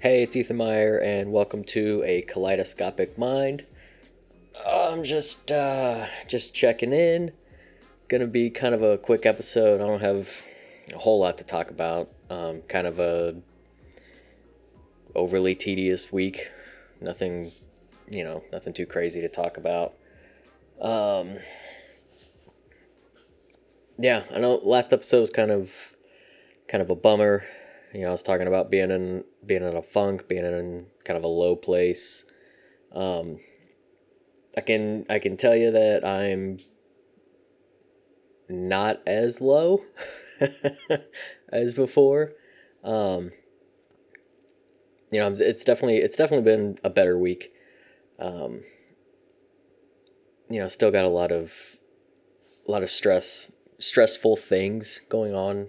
Hey, it's Ethan Meyer, and welcome to a kaleidoscopic mind. I'm just uh, just checking in. Gonna be kind of a quick episode. I don't have a whole lot to talk about. Um, kind of a overly tedious week. Nothing, you know, nothing too crazy to talk about. Um, yeah, I know last episode was kind of kind of a bummer. You know, I was talking about being in being in a funk, being in kind of a low place. Um, I can I can tell you that I'm not as low as before. Um, you know, it's definitely it's definitely been a better week. Um, you know, still got a lot of a lot of stress, stressful things going on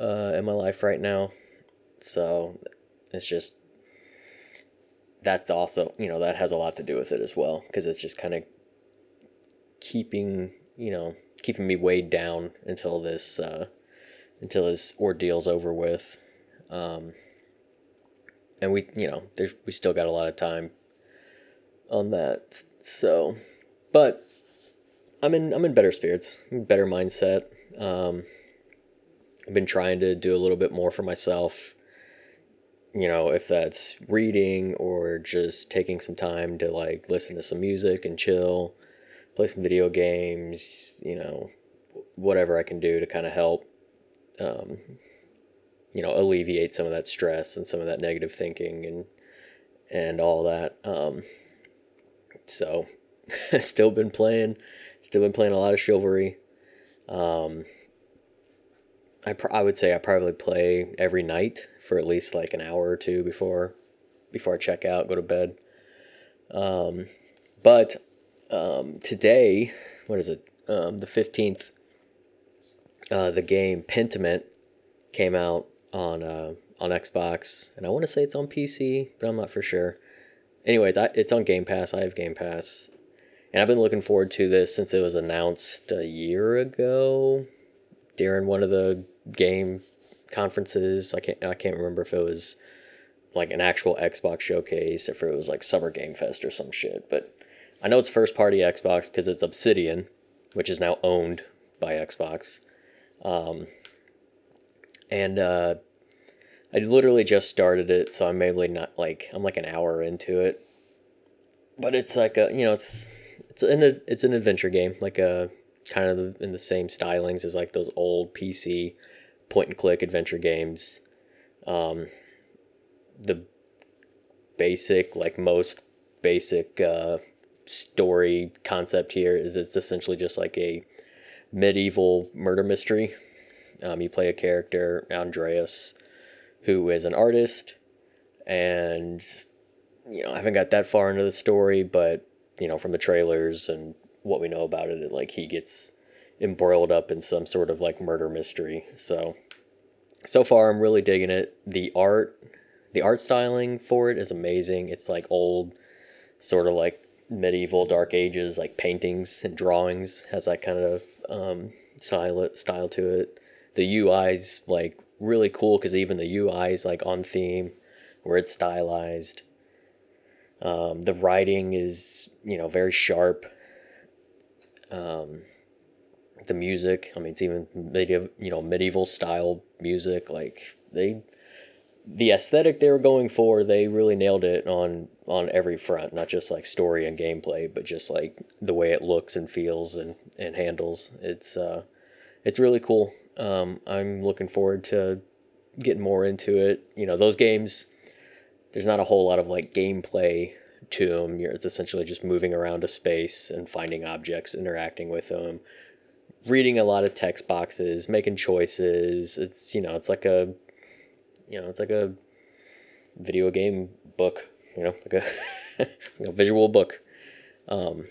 uh, in my life right now. So it's just that's also you know that has a lot to do with it as well because it's just kind of keeping you know keeping me weighed down until this uh, until this ordeal's over with. Um, and we you know there's we still got a lot of time on that. So, but I'm in I'm in better spirits, better mindset. Um, Been trying to do a little bit more for myself. You know, if that's reading or just taking some time to like listen to some music and chill, play some video games, you know, whatever I can do to kind of help, um, you know, alleviate some of that stress and some of that negative thinking and and all that. Um, so, still been playing, still been playing a lot of chivalry. Um, I, pr- I would say I probably play every night for at least like an hour or two before before I check out, go to bed. Um, but um, today, what is it? Um, the fifteenth. Uh, the game Pentiment came out on uh, on Xbox, and I want to say it's on PC, but I'm not for sure. Anyways, I, it's on Game Pass. I have Game Pass, and I've been looking forward to this since it was announced a year ago during one of the game conferences. I can't I can't remember if it was like an actual Xbox showcase if it was like Summer Game Fest or some shit. But I know it's first party Xbox because it's Obsidian, which is now owned by Xbox. Um, and uh, I literally just started it, so I'm maybe not like I'm like an hour into it. But it's like a you know it's it's an it's an adventure game like a kind of in the same stylings as like those old PC point and click adventure games. Um, the basic, like most basic uh, story concept here is it's essentially just like a medieval murder mystery. Um, you play a character, Andreas, who is an artist, and you know, I haven't got that far into the story, but you know, from the trailers and what we know about it, it like he gets embroiled up in some sort of like murder mystery. So so far I'm really digging it. The art the art styling for it is amazing. It's like old sort of like medieval dark ages like paintings and drawings has that kind of um, style style to it. The UI's like really cool because even the UI's like on theme where it's stylized. Um, the writing is you know very sharp. Um, the music. I mean, it's even medieval, you know, medieval style music. Like they, the aesthetic they were going for, they really nailed it on on every front. Not just like story and gameplay, but just like the way it looks and feels and and handles. It's uh, it's really cool. Um, I'm looking forward to getting more into it. You know, those games. There's not a whole lot of like gameplay to them. You're, it's essentially just moving around a space and finding objects, interacting with them reading a lot of text boxes, making choices. It's you know, it's like a you know, it's like a video game book, you know, like a, like a visual book. Um,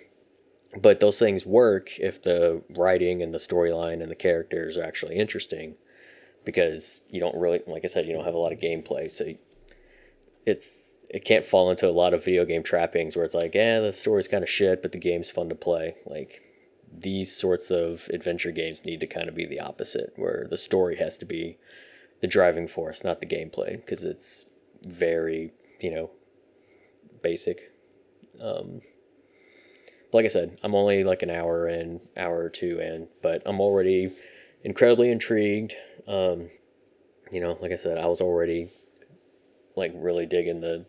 but those things work if the writing and the storyline and the characters are actually interesting because you don't really like I said, you don't have a lot of gameplay, so it's it can't fall into a lot of video game trappings where it's like, yeah, the story's kind of shit, but the game's fun to play. Like these sorts of adventure games need to kind of be the opposite, where the story has to be the driving force, not the gameplay, because it's very, you know, basic. Um, like I said, I'm only like an hour in, hour or two in, but I'm already incredibly intrigued. Um, you know, like I said, I was already like really digging the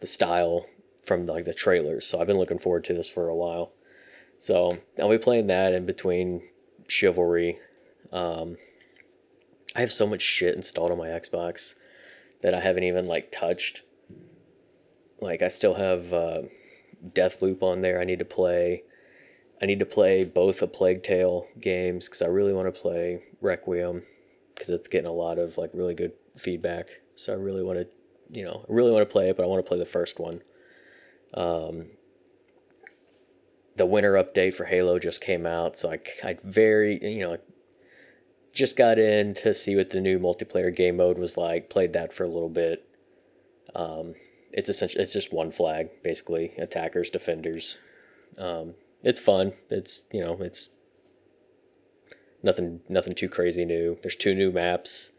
the style from like the trailers, so I've been looking forward to this for a while. So I'll be playing that in between Chivalry. Um, I have so much shit installed on my Xbox that I haven't even like touched. Like I still have uh, Deathloop on there. I need to play. I need to play both the Plague Tale games because I really want to play Requiem because it's getting a lot of like really good feedback. So I really want to, you know, I really want to play it, but I want to play the first one. Um, the winter update for Halo just came out, so I I very you know just got in to see what the new multiplayer game mode was like. Played that for a little bit. Um, it's essentially it's just one flag basically, attackers, defenders. Um, it's fun. It's you know it's nothing nothing too crazy new. There's two new maps.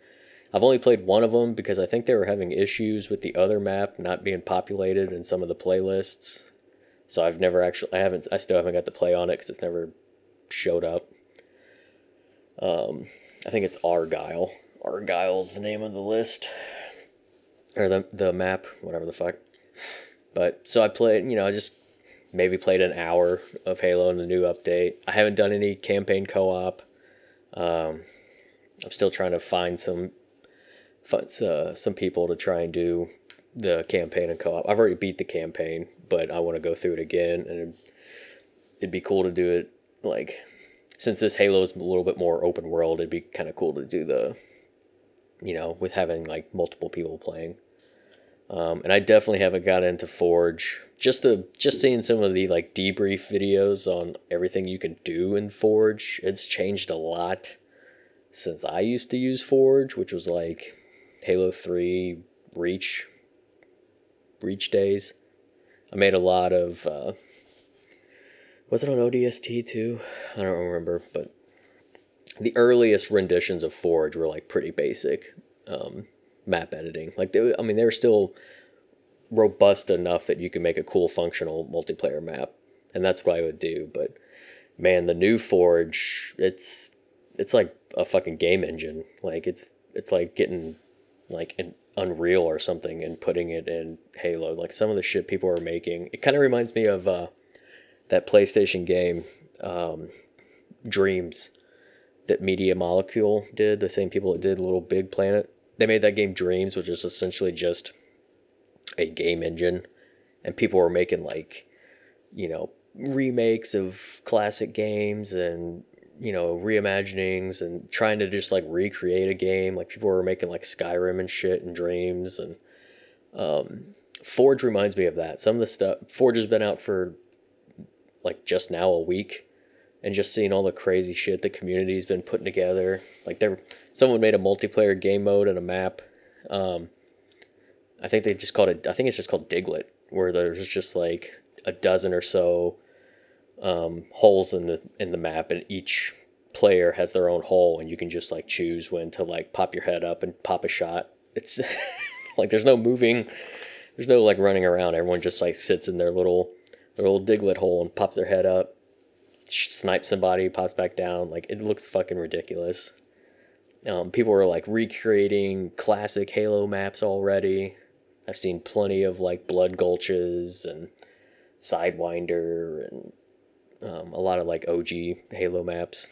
I've only played one of them because I think they were having issues with the other map not being populated in some of the playlists. So I've never actually I haven't I still haven't got to play on it because it's never showed up. Um, I think it's Argyle. Argyle's the name of the list or the the map, whatever the fuck. But so I played, you know, I just maybe played an hour of Halo in the new update. I haven't done any campaign co-op. Um, I'm still trying to find some uh, some people to try and do the campaign and co-op. I've already beat the campaign, but I want to go through it again, and it'd be cool to do it like since this Halo is a little bit more open world. It'd be kind of cool to do the, you know, with having like multiple people playing. Um, and I definitely haven't got into Forge. Just the just seeing some of the like debrief videos on everything you can do in Forge. It's changed a lot since I used to use Forge, which was like Halo 3 Reach Reach days. I made a lot of uh, was it on ODST too? I don't remember, but the earliest renditions of Forge were like pretty basic um, map editing. Like they, I mean, they were still robust enough that you could make a cool functional multiplayer map, and that's what I would do. But man, the new Forge, it's it's like a fucking game engine. Like it's it's like getting like an Unreal or something and putting it in Halo. Like some of the shit people are making, it kind of reminds me of uh, that PlayStation game, um, Dreams, that Media Molecule did. The same people that did Little Big Planet. They made that game Dreams, which is essentially just a game engine, and people were making like, you know, remakes of classic games and you know reimaginings and trying to just like recreate a game. Like people were making like skyrim and shit and dreams and um, forge reminds me of that. Some of the stuff forge has been out for like just now a week and just seeing all the crazy shit the community's been putting together. Like there someone made a multiplayer game mode and a map. Um, i think they just called it i think it's just called Diglett where there's just like a dozen or so um, holes in the in the map, and each player has their own hole, and you can just like choose when to like pop your head up and pop a shot. It's like there's no moving, there's no like running around. Everyone just like sits in their little their little Diglett hole and pops their head up, snipes somebody, pops back down. Like it looks fucking ridiculous. Um, people are like recreating classic Halo maps already. I've seen plenty of like Blood Gulches and Sidewinder and um, a lot of like OG Halo maps.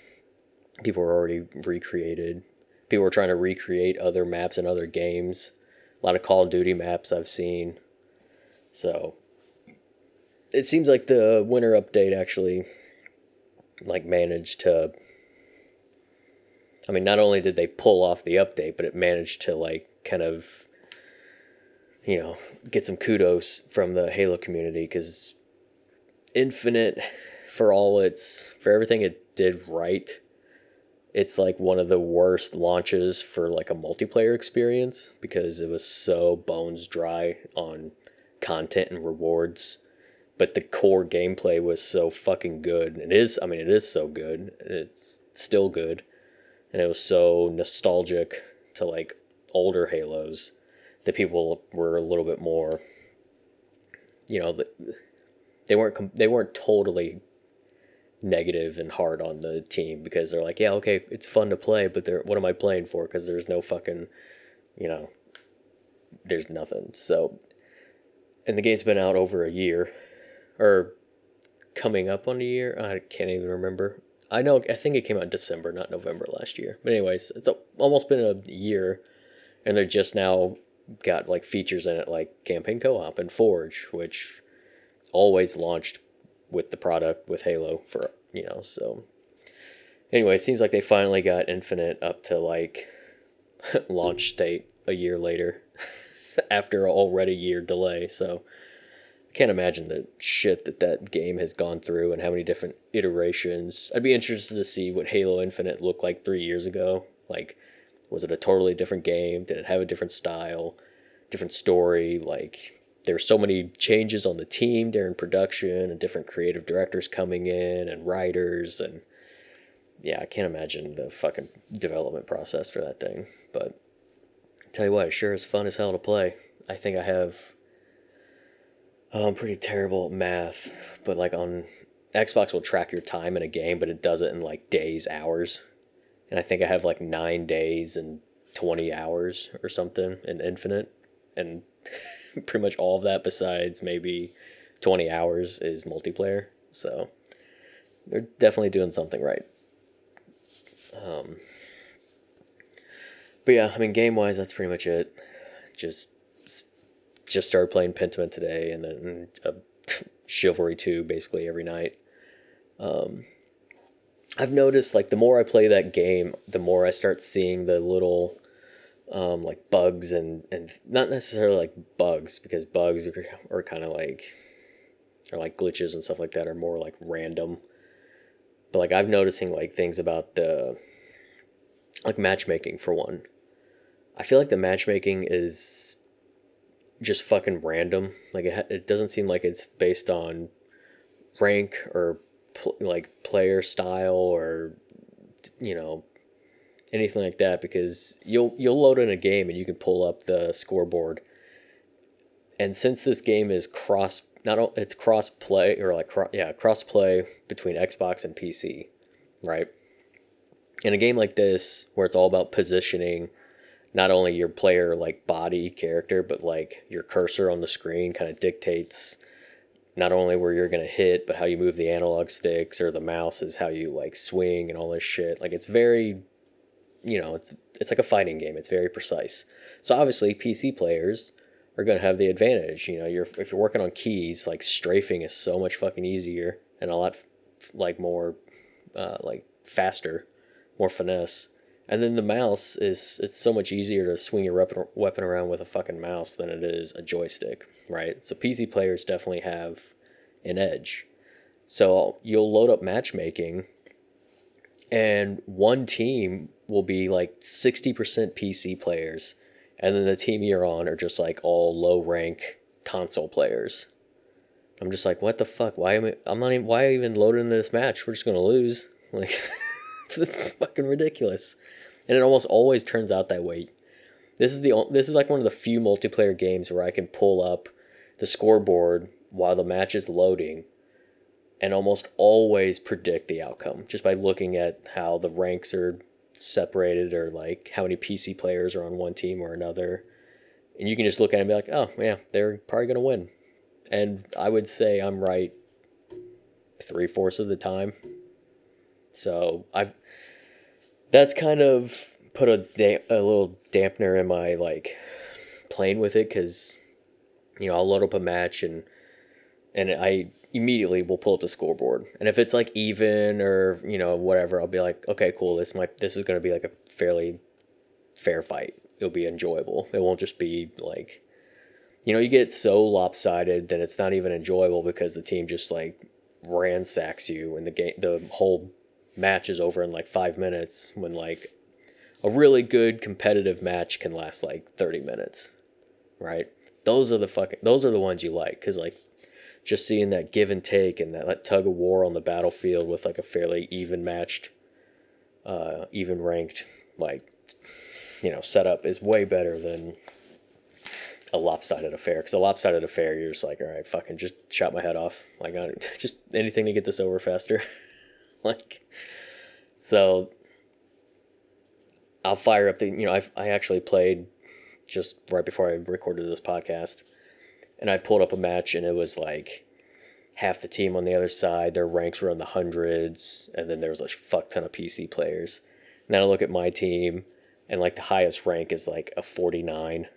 People were already recreated. People were trying to recreate other maps in other games. A lot of Call of Duty maps I've seen. So it seems like the winter update actually like managed to I mean not only did they pull off the update, but it managed to like kind of you know, get some kudos from the Halo community cuz Infinite for all its for everything it did right, it's like one of the worst launches for like a multiplayer experience because it was so bones dry on content and rewards. But the core gameplay was so fucking good. It is, I mean, it is so good. It's still good. And it was so nostalgic to like older Halos that people were a little bit more, you know, they weren't they weren't totally negative and hard on the team because they're like, yeah, okay, it's fun to play, but they're what am I playing for? Because there's no fucking, you know, there's nothing. So, and the game's been out over a year, or coming up on a year. I can't even remember. I know. I think it came out in December, not November last year. But anyways, it's almost been a year, and they're just now got like features in it like campaign co-op and Forge, which always launched with the product with Halo for you know. So anyway, it seems like they finally got Infinite up to like launch date a year later after already year delay. So I can't imagine the shit that that game has gone through and how many different iterations. I'd be interested to see what Halo Infinite looked like three years ago. Like, was it a totally different game? Did it have a different style, different story? Like, there's so many changes on the team during production and different creative directors coming in and writers and yeah, I can't imagine the fucking development process for that thing. But I tell you what, it sure is fun as hell to play. I think I have Oh, I'm pretty terrible at math, but like on Xbox will track your time in a game, but it does it in like days, hours. And I think I have like nine days and 20 hours or something in Infinite. And pretty much all of that, besides maybe 20 hours, is multiplayer. So they're definitely doing something right. Um, but yeah, I mean, game wise, that's pretty much it. Just just started playing Pentiment today, and then uh, Chivalry two basically every night. Um, I've noticed like the more I play that game, the more I start seeing the little um, like bugs and and not necessarily like bugs because bugs are, are kind of like or like glitches and stuff like that are more like random. But like I've noticing like things about the like matchmaking for one. I feel like the matchmaking is just fucking random. Like it, it doesn't seem like it's based on rank or pl- like player style or you know anything like that because you'll you'll load in a game and you can pull up the scoreboard. And since this game is cross not it's cross play or like yeah, cross play between Xbox and PC, right? In a game like this where it's all about positioning not only your player like body character, but like your cursor on the screen kind of dictates not only where you're gonna hit, but how you move the analog sticks or the mouse is how you like swing and all this shit. Like it's very, you know, it's it's like a fighting game. It's very precise. So obviously, PC players are gonna have the advantage. You know, you're if you're working on keys, like strafing is so much fucking easier and a lot like more, uh, like faster, more finesse. And then the mouse is it's so much easier to swing your weapon around with a fucking mouse than it is a joystick, right? So PC players definitely have an edge. So you'll load up matchmaking and one team will be like 60% PC players and then the team you're on are just like all low rank console players. I'm just like, what the fuck? Why am I, I'm not even why even loading this match? We're just gonna lose. Like it's fucking ridiculous and it almost always turns out that way. This is the this is like one of the few multiplayer games where I can pull up the scoreboard while the match is loading and almost always predict the outcome just by looking at how the ranks are separated or like how many PC players are on one team or another. And you can just look at it and be like, oh, yeah, they're probably going to win. And I would say I'm right three fourths of the time. So I've that's kind of put a da- a little dampener in my like playing with it because you know I'll load up a match and and I immediately we'll pull up the scoreboard. And if it's like even or you know whatever I'll be like okay cool this might this is gonna be like a fairly fair fight. It'll be enjoyable. It won't just be like you know you get so lopsided that it's not even enjoyable because the team just like ransacks you and the game the whole match is over in like five minutes when like a really good competitive match can last like 30 minutes right? Those are the fucking those are the ones you like because like just seeing that give and take and that, that tug of war on the battlefield with like a fairly even matched uh even ranked like you know setup is way better than a lopsided affair. Because a lopsided affair you're just like all right fucking just chop my head off. Like just anything to get this over faster. Like so I'll fire up the you know I I actually played just right before I recorded this podcast and I pulled up a match and it was like half the team on the other side their ranks were in the hundreds and then there was a fuck ton of PC players and then I look at my team and like the highest rank is like a 49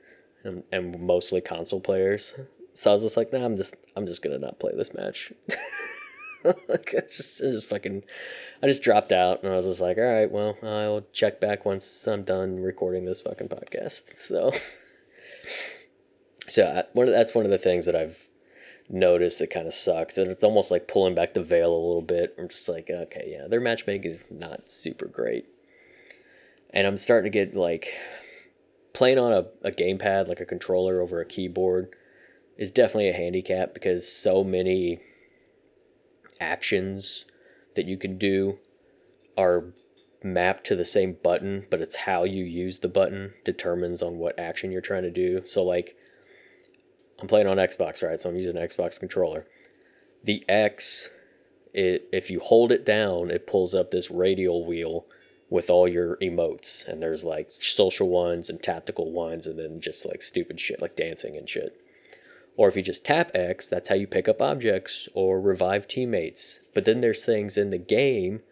and, and mostly console players. So I was just like, nah, I'm just I'm just gonna not play this match. like I just I just fucking I just dropped out and I was just like, all right, well, I'll check back once I'm done recording this fucking podcast. So so I, one of, that's one of the things that I've noticed that kind of sucks and it's almost like pulling back the veil a little bit. I'm just like, okay, yeah, their matchmaking is not super great. And I'm starting to get like playing on a, a gamepad like a controller over a keyboard is definitely a handicap because so many actions that you can do are mapped to the same button, but it's how you use the button determines on what action you're trying to do. So like I'm playing on Xbox, right? So I'm using an Xbox controller. The X it if you hold it down, it pulls up this radial wheel with all your emotes and there's like social ones and tactical ones and then just like stupid shit like dancing and shit. Or if you just tap X, that's how you pick up objects or revive teammates. But then there's things in the game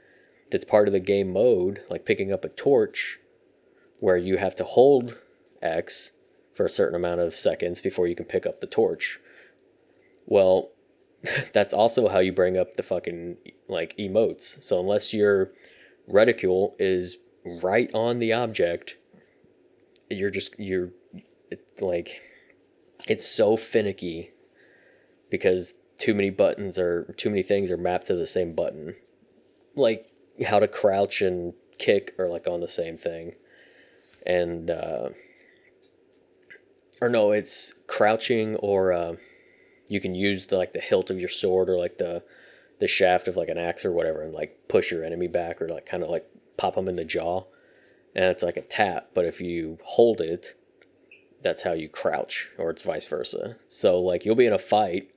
that's part of the game mode, like picking up a torch, where you have to hold X for a certain amount of seconds before you can pick up the torch. Well, that's also how you bring up the fucking like emotes. So unless you're reticule is right on the object you're just you're it, like it's so finicky because too many buttons are too many things are mapped to the same button like how to crouch and kick are like on the same thing and uh or no it's crouching or uh you can use the, like the hilt of your sword or like the the shaft of like an axe or whatever and like push your enemy back or like kind of like pop them in the jaw. And it's like a tap but if you hold it that's how you crouch or it's vice versa. So like you'll be in a fight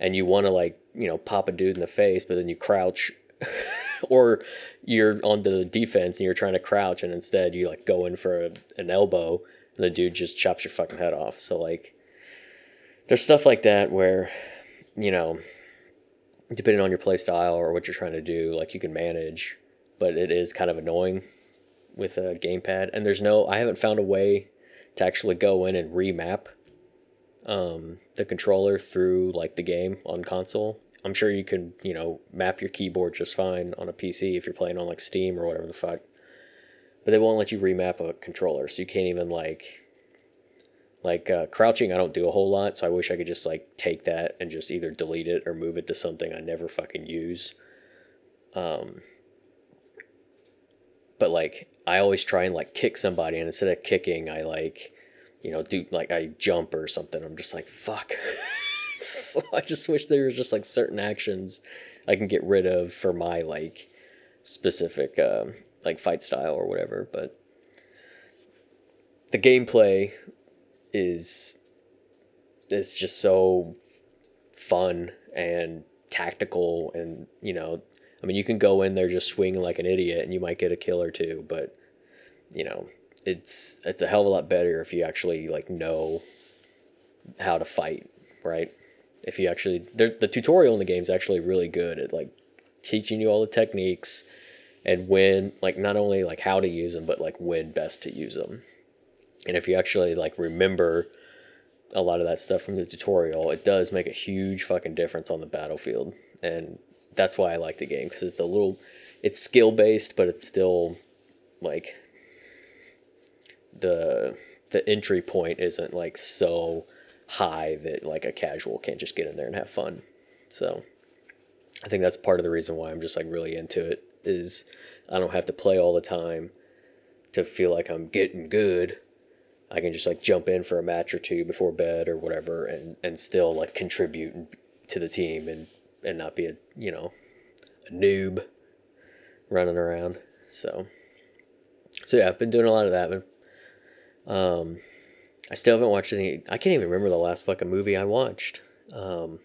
and you want to like you know pop a dude in the face but then you crouch or you're on the defense and you're trying to crouch and instead you like go in for a, an elbow and the dude just chops your fucking head off so like there's stuff like that where you know depending on your play style or what you're trying to do, like you can manage, but it is kind of annoying with a gamepad. And there's no, I haven't found a way to actually go in and remap um, the controller through like the game on console. I'm sure you can, you know, map your keyboard just fine on a PC if you're playing on like Steam or whatever the fuck. But they won't let you remap a controller, so you can't even like like uh, crouching, I don't do a whole lot, so I wish I could just like take that and just either delete it or move it to something I never fucking use. Um, but like I always try and like kick somebody, and instead of kicking, I like, you know, do like I jump or something. I'm just like fuck. so I just wish there was just like certain actions I can get rid of for my like specific uh, like fight style or whatever, but the gameplay is is just so fun and tactical and you know i mean you can go in there just swinging like an idiot and you might get a kill or two but you know it's it's a hell of a lot better if you actually like know how to fight right? If you actually the tutorial in the game is actually really good at like teaching you all the techniques and when like not only like how to use them but like when best to use them and if you actually like remember a lot of that stuff from the tutorial, it does make a huge fucking difference on the battlefield. And that's why I like the game because it's a little, it's skill based, but it's still like the the entry point isn't like so high that like a casual can't just get in there and have fun. So I think that's part of the reason why I'm just like really into it is I don't have to play all the time to feel like I'm getting good. I can just like jump in for a match or two before bed or whatever and, and still like contribute to the team and, and not be a, you know, a noob running around. So, so yeah, I've been doing a lot of that. But, um, I still haven't watched any. I can't even remember the last fucking movie I watched. Um,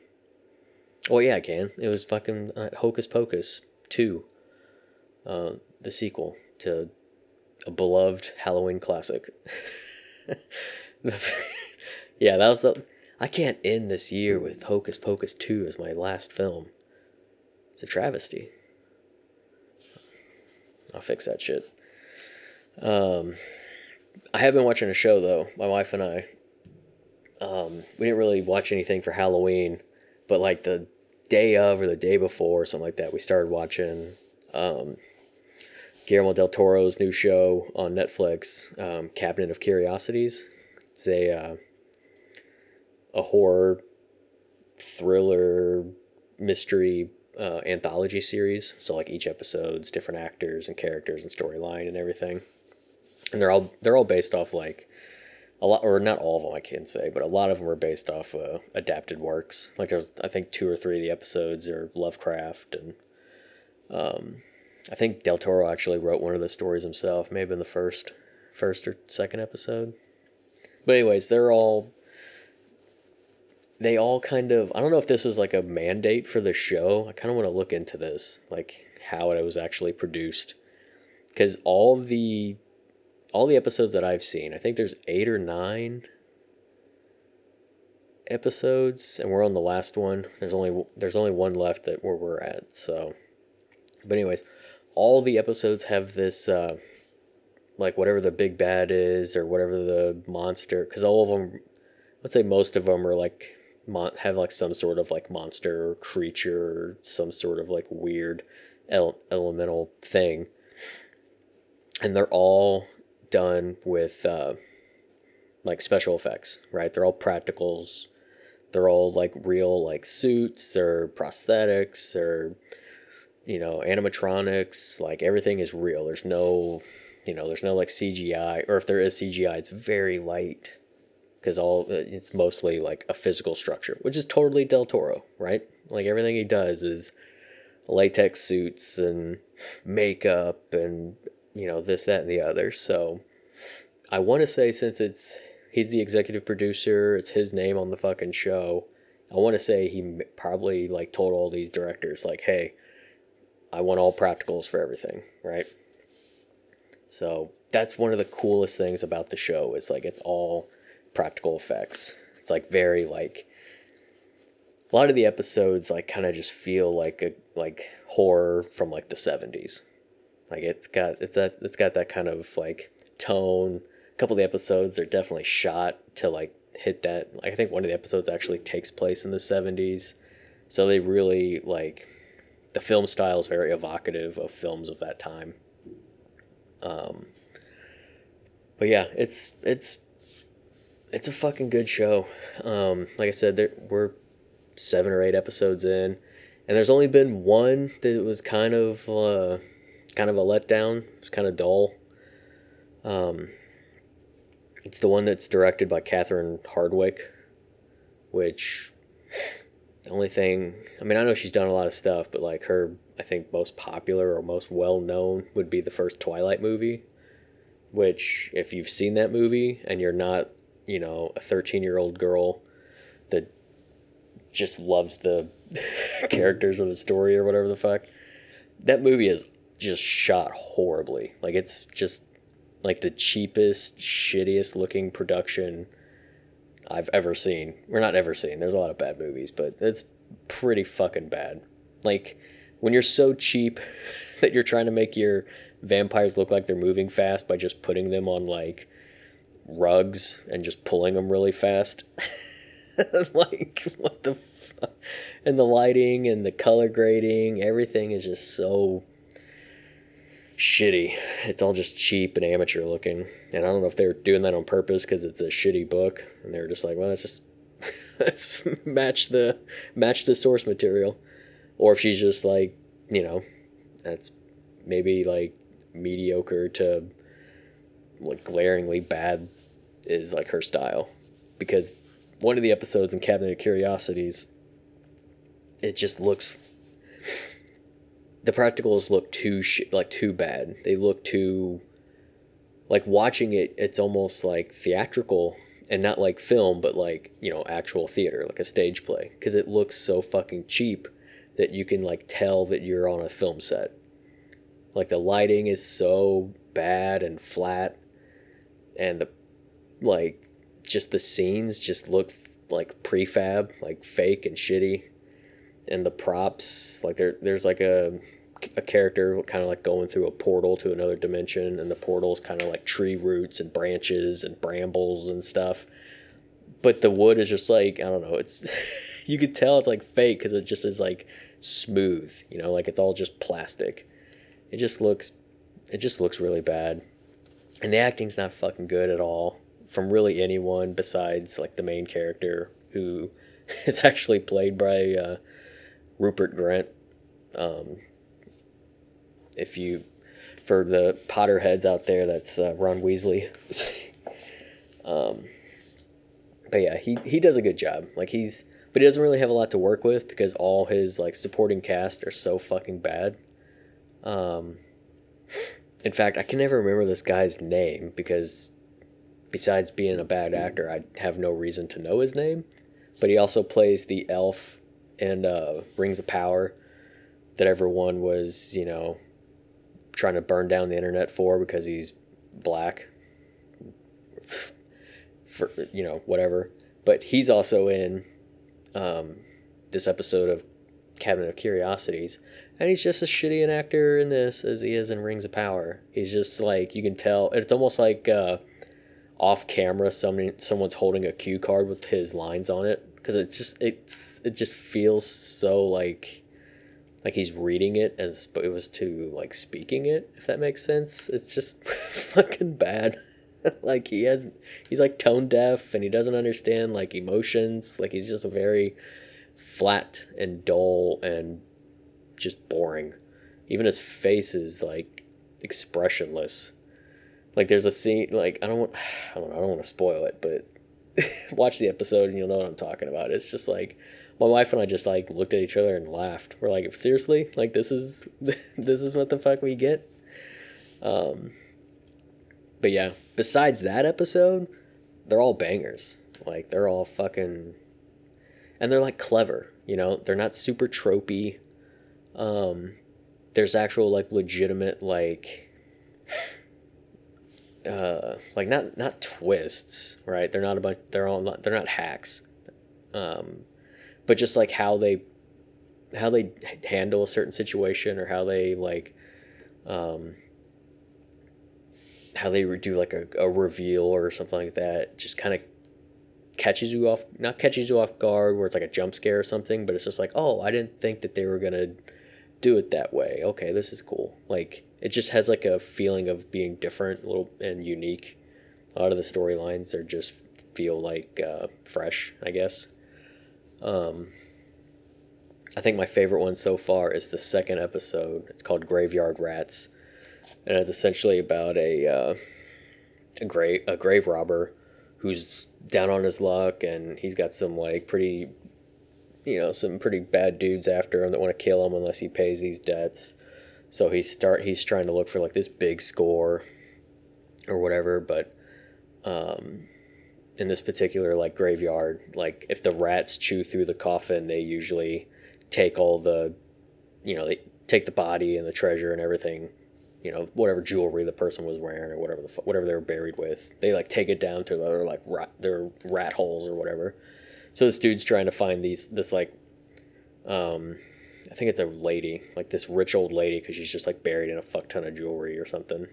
oh yeah, I can. It was fucking uh, Hocus Pocus two, uh, the sequel to a beloved Halloween classic. yeah, that was the. I can't end this year with Hocus Pocus two as my last film. It's a travesty. I'll fix that shit. Um, I have been watching a show though. My wife and I. Um, we didn't really watch anything for Halloween, but like the day of or the day before, or something like that, we started watching um, Guillermo del Toro's new show on Netflix, um, Cabinet of Curiosities. It's a uh, a horror thriller mystery uh, anthology series. So like each episode's different actors and characters and storyline and everything and they're all they're all based off like a lot or not all of them I can't say, but a lot of them are based off uh, adapted works. Like there's I think two or three of the episodes are Lovecraft and um, I think Del Toro actually wrote one of the stories himself, maybe in the first first or second episode. But anyways, they're all they all kind of I don't know if this was like a mandate for the show. I kind of want to look into this, like how it was actually produced. Cuz all the all the episodes that I've seen, I think there's eight or nine episodes, and we're on the last one. There's only there's only one left that where we're at. So, but anyways, all the episodes have this uh, like whatever the big bad is or whatever the monster, because all of them, let's say most of them are like mon- have like some sort of like monster or creature or some sort of like weird ele- elemental thing, and they're all done with uh, like special effects, right? They're all practicals. They're all like real like suits or prosthetics or you know animatronics. Like everything is real. There's no you know there's no like CGI or if there is CGI, it's very light because all uh, it's mostly like a physical structure, which is totally Del Toro, right? Like everything he does is latex suits and makeup and you know, this, that, and the other. So I want to say since it's he's the executive producer, it's his name on the fucking show. I want to say he probably like told all these directors like, "Hey, I want all practicals for everything," right? So that's one of the coolest things about the show is like it's all practical effects. It's like very like a lot of the episodes like kind of just feel like a like horror from like the 70s like it's got it's that it's got that kind of like tone. A couple of the episodes are definitely shot to like hit that. I think one of the episodes actually takes place in the seventies, so they really like the film style is very evocative of films of that time. Um, but yeah, it's it's it's a fucking good show. Um, like I said, there we're seven or eight episodes in, and there's only been one that was kind of uh, kind of a letdown. It's kind of dull. Um, it's the one that's directed by Catherine Hardwicke, which the only thing I mean I know she's done a lot of stuff, but like her I think most popular or most well known would be the first Twilight movie, which if you've seen that movie and you're not you know a 13 year old girl that just loves the characters of the story or whatever the fuck that movie is just shot horribly. Like it's just like the cheapest, shittiest looking production I've ever seen. We're not ever seen. There's a lot of bad movies, but it's pretty fucking bad. Like when you're so cheap that you're trying to make your vampires look like they're moving fast by just putting them on like rugs and just pulling them really fast. like what the fuck? And the lighting and the color grading, everything is just so shitty. It's all just cheap and amateur looking. And I don't know if they're doing that on purpose because it's a shitty book, and they're just like, well, let's just let's match the match the source material, or if she's just like, you know, that's maybe like mediocre to like glaringly bad is like her style, because one of the episodes in Cabinet of Curiosities, it just looks the practicals look too sh- like too bad. They look too like watching it. It's almost like theatrical and not like film, but like you know actual theater, like a stage play, because it looks so fucking cheap that you can like tell that you're on a film set. Like the lighting is so bad and flat, and the like just the scenes just look like prefab, like fake and shitty, and the props like there there's like a a character kind of like going through a portal to another dimension, and the portal is kind of like tree roots and branches and brambles and stuff. But the wood is just like I don't know. It's you could tell it's like fake because it just is like smooth. You know, like it's all just plastic. It just looks, it just looks really bad, and the acting's not fucking good at all from really anyone besides like the main character who is actually played by uh, Rupert Grint. Um, if you, for the Potterheads out there, that's uh, Ron Weasley. um, but yeah, he he does a good job. Like he's, but he doesn't really have a lot to work with because all his like supporting cast are so fucking bad. Um, in fact, I can never remember this guy's name because besides being a bad actor, I have no reason to know his name. But he also plays the elf in uh, Rings of Power that everyone was, you know, trying to burn down the internet for because he's black. for you know whatever, but he's also in um, this episode of Cabinet of Curiosities, and he's just as shitty an actor in this as he is in Rings of Power. He's just like you can tell. It's almost like uh, off camera, someone someone's holding a cue card with his lines on it because it's just it's it just feels so like like he's reading it as opposed to like speaking it if that makes sense. It's just fucking bad. Like he has he's like tone deaf and he doesn't understand like emotions. Like he's just very flat and dull and just boring. Even his face is like expressionless. Like there's a scene like i don't want i don't know i don't want to spoil it but watch the episode and you'll know what i'm talking about it's just like my wife and I just like looked at each other and laughed. We're like, seriously, like this is this is what the fuck we get. Um, but yeah, besides that episode, they're all bangers. Like they're all fucking, and they're like clever. You know, they're not super tropey. Um, there's actual like legitimate like. Uh, like not not twists, right? They're not a bunch. They're all not. They're not hacks. Um, but just like how they how they handle a certain situation or how they like um how they do like a, a reveal or something like that just kind of catches you off not catches you off guard where it's like a jump scare or something but it's just like oh i didn't think that they were gonna do it that way okay this is cool like it just has like a feeling of being different a little and unique a lot of the storylines are just feel like uh, fresh i guess um, I think my favorite one so far is the second episode. It's called Graveyard Rats, and it's essentially about a uh, a grave a grave robber who's down on his luck, and he's got some like pretty, you know, some pretty bad dudes after him that want to kill him unless he pays these debts. So he start he's trying to look for like this big score, or whatever, but um, in this particular like graveyard like if the rats chew through the coffin they usually take all the you know they take the body and the treasure and everything you know whatever jewelry the person was wearing or whatever the whatever they were buried with. They like take it down to their like rat their rat holes or whatever. So this dude's trying to find these this like um i think it's a lady like this rich old lady because she's just like buried in a fuck ton of jewelry or something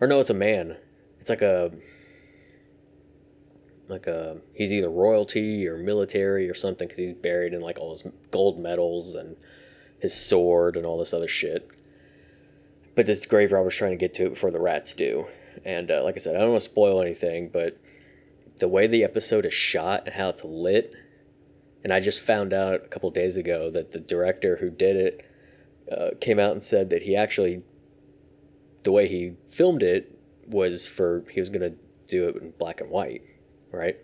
or no it's a man it's like a like a he's either royalty or military or something because he's buried in like all his gold medals and his sword and all this other shit. But this grave robber's trying to get to it before the rats do. And uh, like I said, I don't want to spoil anything, but the way the episode is shot and how it's lit, and I just found out a couple days ago that the director who did it uh, came out and said that he actually, the way he filmed it was for he was gonna do it in black and white right?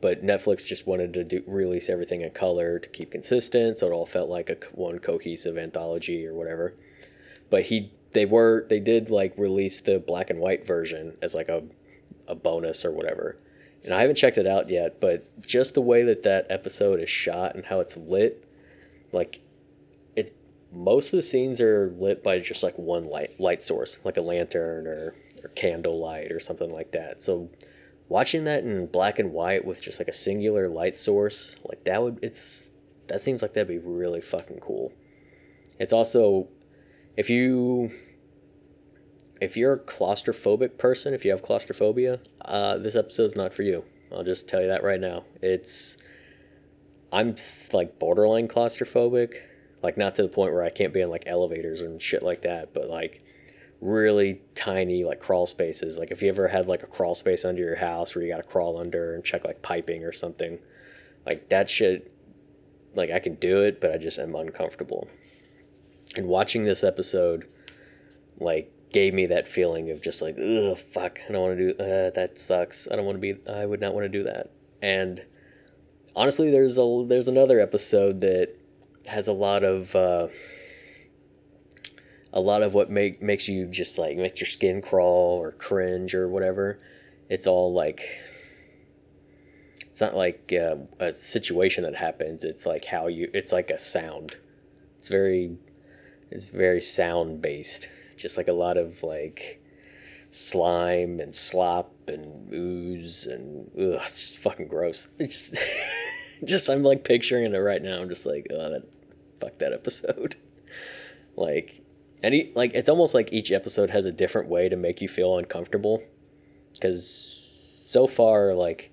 But Netflix just wanted to do release everything in color to keep consistent, so it all felt like a one cohesive anthology or whatever. But he they were they did like release the black and white version as like a a bonus or whatever. And I haven't checked it out yet, but just the way that that episode is shot and how it's lit, like it's most of the scenes are lit by just like one light light source, like a lantern or or candle light or something like that. So watching that in black and white with just like a singular light source, like that would it's that seems like that'd be really fucking cool. It's also if you if you're a claustrophobic person, if you have claustrophobia, uh, this episode's not for you. I'll just tell you that right now. It's I'm like borderline claustrophobic, like not to the point where I can't be in like elevators and shit like that, but like really tiny like crawl spaces. Like if you ever had like a crawl space under your house where you got to crawl under and check like piping or something, like that shit like I can do it, but I just am uncomfortable. And watching this episode like gave me that feeling of just like, ugh, fuck, I don't want to do uh, that. Sucks. I don't want to be. I would not want to do that. And honestly, there's a there's another episode that has a lot of uh, a lot of what make makes you just like makes your skin crawl or cringe or whatever. It's all like it's not like uh, a situation that happens. It's like how you. It's like a sound. It's very it's very sound based just like a lot of like slime and slop and ooze and ugh, it's just fucking gross. It's just, just I'm like picturing it right now. I'm just like, oh, that fuck that episode. like, any like it's almost like each episode has a different way to make you feel uncomfortable, because so far like.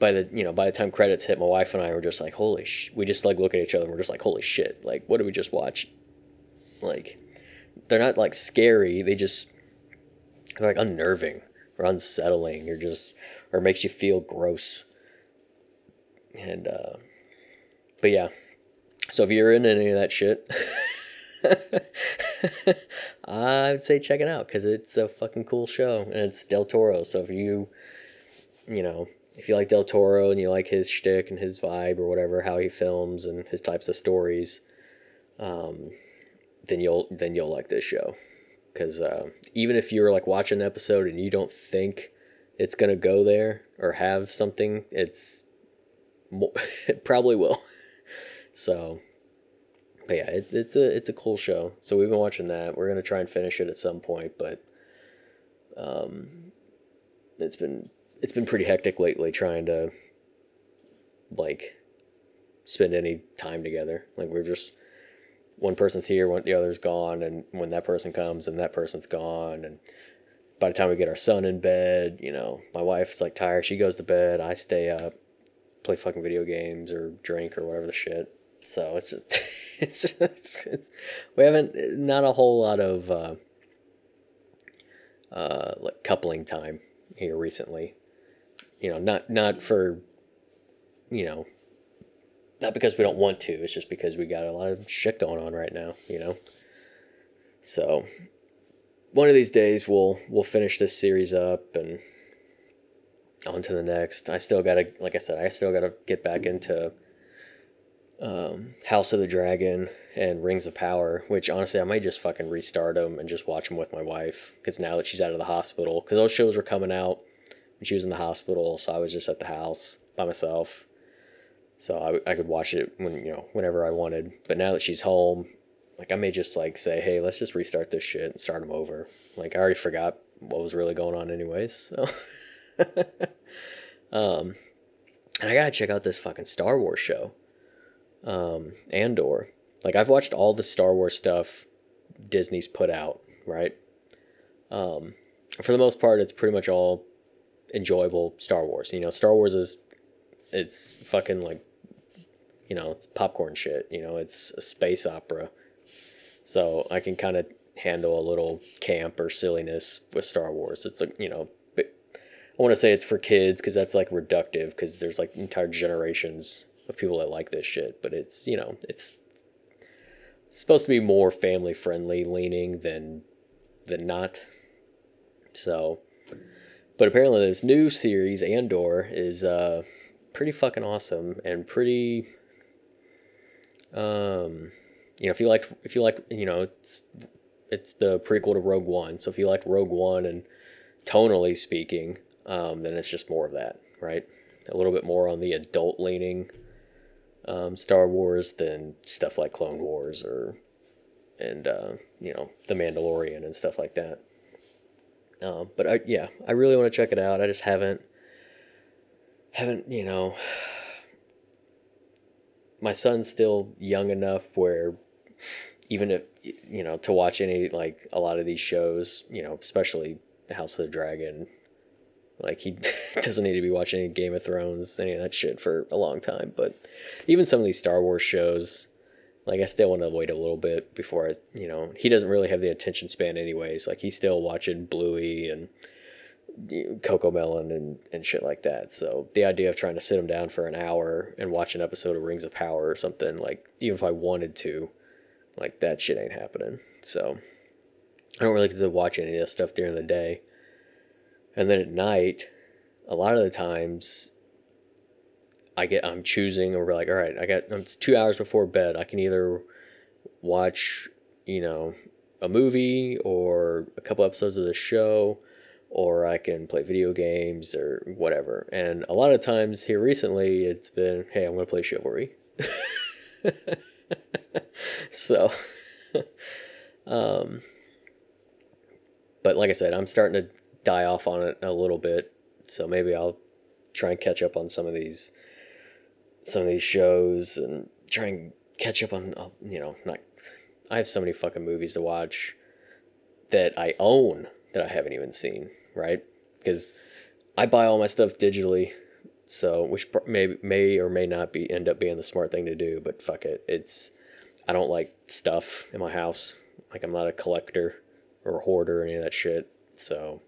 By the you know by the time credits hit, my wife and I were just like, holy sh! We just like look at each other and we're just like, holy shit! Like, what did we just watch? Like, they're not like scary. They just they're like unnerving or unsettling or just or makes you feel gross. And uh but yeah. So if you're in any of that shit, I would say check it out because it's a fucking cool show and it's Del Toro. So if you, you know, if you like Del Toro and you like his shtick and his vibe or whatever, how he films and his types of stories, um, then you'll then you'll like this show because uh, even if you're like watching an episode and you don't think it's gonna go there or have something, it's it probably will. so, but yeah, it, it's a it's a cool show. So we've been watching that. We're gonna try and finish it at some point, but um, it's been it's been pretty hectic lately trying to like spend any time together. Like we're just one person's here, one the other's gone, and when that person comes, and that person's gone, and by the time we get our son in bed, you know, my wife's like tired, she goes to bed, I stay up, play fucking video games or drink or whatever the shit. So it's just it's just, it's, it's we haven't not a whole lot of uh, uh, like coupling time here recently. You know, not not for you know not because we don't want to, it's just because we got a lot of shit going on right now, you know. So one of these days we'll we'll finish this series up and on to the next. I still gotta like I said, I still gotta get back into um, House of the Dragon and Rings of Power, which honestly I might just fucking restart them and just watch them with my wife because now that she's out of the hospital, because those shows were coming out she was in the hospital, so I was just at the house by myself so I, I could watch it when you know whenever I wanted. But now that she's home, like I may just like say, hey, let's just restart this shit and start them over. Like I already forgot what was really going on, anyways. So, um, and I gotta check out this fucking Star Wars show, um, Andor. Like I've watched all the Star Wars stuff Disney's put out, right? Um, for the most part, it's pretty much all enjoyable Star Wars. You know, Star Wars is it's fucking like you know it's popcorn shit you know it's a space opera. So i can kind of handle a little camp or silliness with star wars. It's like you know i want to say it's for kids because that's like reductive because there's like entire generations of people that like this shit but it's you know it's, supposed to be more family friendly leaning than than not. So but apparently this new series andor is uh pretty fucking awesome and pretty um you know if you like if you like you know it's it's the prequel to Rogue One so if you like Rogue One and tonally speaking, um, then it's just more of that, right? A little bit more on the adult leaning um, Star Wars than stuff like Clone Wars or and uh, you know The Mandalorian and stuff like that. Um, but I, yeah, I really want to check it out. I just haven't haven't you know. My son's still young enough where even if you know to watch any like a lot of these shows, you know, especially House of the Dragon, like he doesn't need to be watching any Game of Thrones, any of that shit for a long time. But even some of these Star Wars shows, like I still want to wait a little bit before I, you know, he doesn't really have the attention span anyways. Like he's still watching Bluey and CoComelon and, and shit like that. So the idea of trying to sit them down for an hour and watch an episode of Rings of Power or something, like even if I wanted to, like that shit ain't happening. So I don't really get to watch any of this stuff during the day. And then at night, a lot of the times I get I'm choosing or like, all right, I got um, it's two hours before bed. I can either watch, you know, a movie or a couple episodes of the show, or I can play video games or whatever. And a lot of times here recently, it's been, hey, I'm gonna play Chivalry. so, um, but like I said, I'm starting to die off on it a little bit. So maybe I'll try and catch up on some of these some of these shows and try and catch up on uh, you know not I have so many fucking movies to watch that I own that I haven't even seen, right? Because I buy all my stuff digitally, so which may may or may not be end up being the smart thing to do, but fuck it. It's I don't like stuff in my house. Like I'm not a collector or a hoarder or any of that shit. So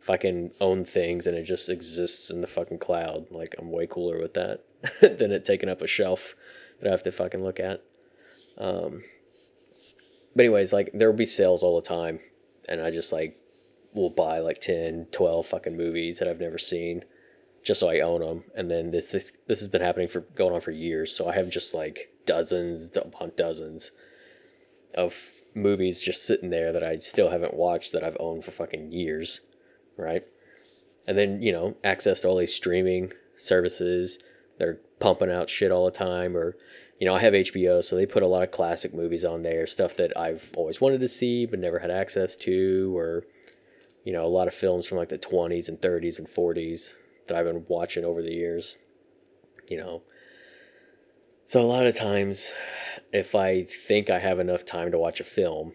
if I can own things and it just exists in the fucking cloud, like I'm way cooler with that than it taking up a shelf that I have to fucking look at. Um, but anyways, like there will be sales all the time, and I just like will buy like 10, 12 fucking movies that I've never seen just so I own them. And then this this this has been happening for going on for years, so I have just like dozens upon dozens of movies just sitting there that I still haven't watched that I've owned for fucking years right? And then, you know, access to all these streaming services. They're pumping out shit all the time. Or, you know, I have HBO, so they put a lot of classic movies on there, stuff that I've always wanted to see but never had access to. Or, you know, a lot of films from like the 20s and 30s and 40s that I've been watching over the years. You know, so a lot of times, if I think I have enough time to watch a film,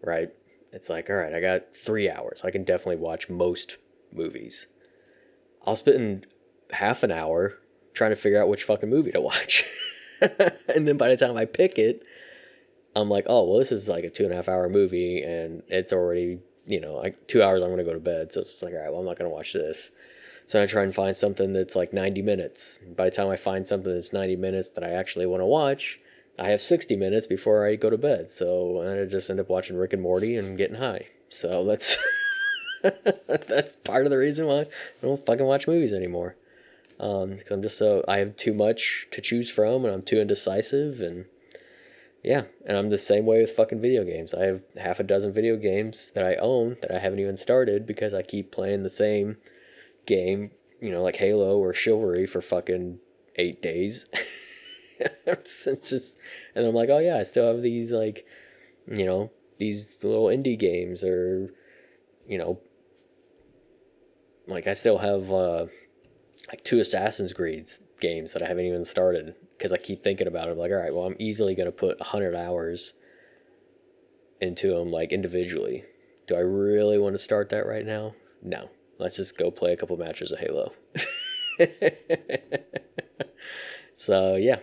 right, it's like, all right, I got three hours. I can definitely watch most movies. I'll spend half an hour trying to figure out which fucking movie to watch. and then by the time I pick it, I'm like, oh, well, this is like a two and a half hour movie and it's already, you know, like two hours I'm going to go to bed. So it's like, all right, well, I'm not going to watch this. So I try and find something that's like 90 minutes. By the time I find something that's 90 minutes that I actually want to watch, I have 60 minutes before I go to bed. So I just end up watching Rick and Morty and getting high. So that's that's part of the reason why I don't fucking watch movies anymore. Um, because I'm just so I have too much to choose from and I'm too indecisive and yeah, and I'm the same way with fucking video games. I have half a dozen video games that I own that I haven't even started because I keep playing the same game, you know, like Halo or Chivalry for fucking eight days. since just, and I'm like, oh yeah, I still have these like, you know, these little indie games or, you know, like I still have uh, like two Assassin's Creed games that I haven't even started because I keep thinking about it. I'm like, all right, well, I'm easily gonna put hundred hours into them like individually. Do I really want to start that right now? No. Let's just go play a couple matches of Halo. so yeah,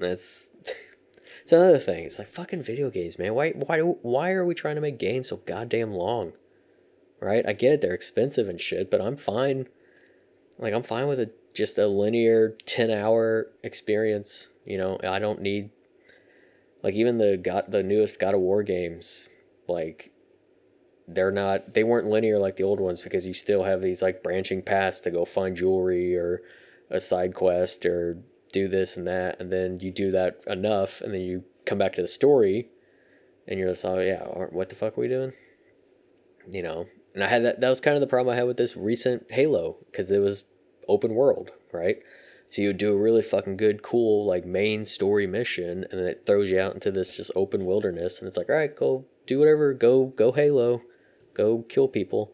that's it's another thing. It's like fucking video games, man. Why why why are we trying to make games so goddamn long? Right? I get it, they're expensive and shit, but I'm fine. Like I'm fine with a just a linear 10 hour experience, you know. I don't need like even the got the newest God of War games, like they're not they weren't linear like the old ones because you still have these like branching paths to go find jewelry or a side quest or do this and that, and then you do that enough, and then you come back to the story, and you're just like, oh, yeah, what the fuck are we doing? You know, and I had that. That was kind of the problem I had with this recent Halo because it was open world, right? So you do a really fucking good, cool like main story mission, and then it throws you out into this just open wilderness, and it's like, all right, go do whatever, go go Halo, go kill people.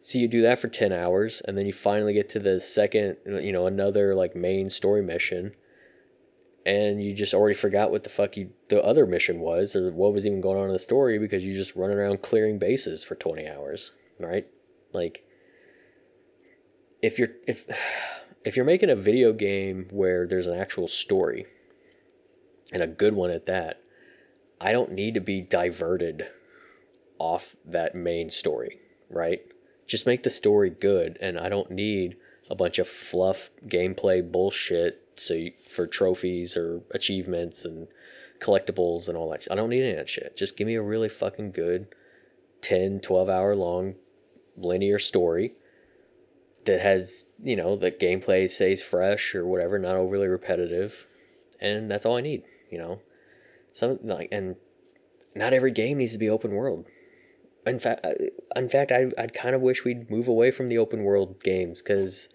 So you do that for ten hours, and then you finally get to the second, you know, another like main story mission, and you just already forgot what the fuck you the other mission was or what was even going on in the story because you just running around clearing bases for twenty hours, right? Like if you're if if you're making a video game where there's an actual story and a good one at that, I don't need to be diverted off that main story, right? Just make the story good and I don't need a bunch of fluff gameplay bullshit so you, for trophies or achievements and collectibles and all that. I don't need any of that shit. Just give me a really fucking good 10, 12 hour long linear story that has you know the gameplay stays fresh or whatever, not overly repetitive, and that's all I need. You know, some like and not every game needs to be open world. In fact, in fact, I I'd kind of wish we'd move away from the open world games because.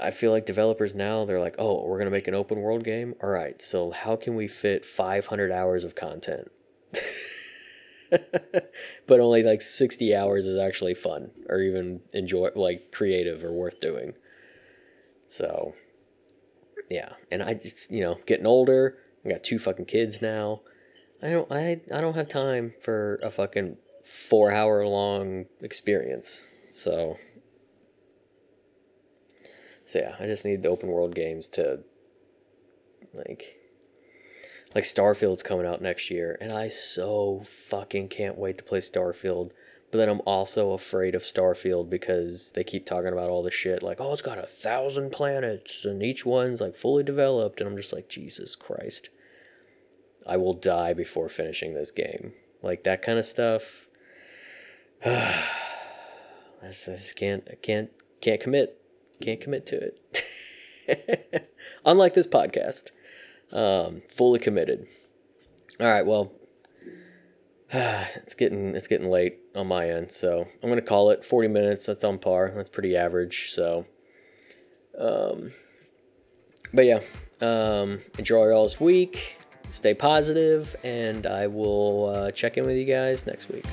I feel like developers now they're like, "Oh, we're to make an open world game. All right. So how can we fit 500 hours of content?" but only like 60 hours is actually fun or even enjoy like creative or worth doing. So yeah, and I just, you know, getting older, I got two fucking kids now. I don't I I don't have time for a fucking 4 hour long experience. So so yeah, I just need the open world games to like like Starfield's coming out next year, and I so fucking can't wait to play Starfield. But then I'm also afraid of Starfield because they keep talking about all the shit like, oh, it's got a thousand planets and each one's like fully developed, and I'm just like, Jesus Christ, I will die before finishing this game. Like that kind of stuff. I just, I just can't, I can't, can't commit, can't commit to it. Unlike this podcast. Um, fully committed. All right, well, it's getting it's getting late on my end, so I'm gonna call it 40 minutes. That's on par. That's pretty average. So, um, but yeah, um, enjoy y'all's week. Stay positive, and I will uh, check in with you guys next week.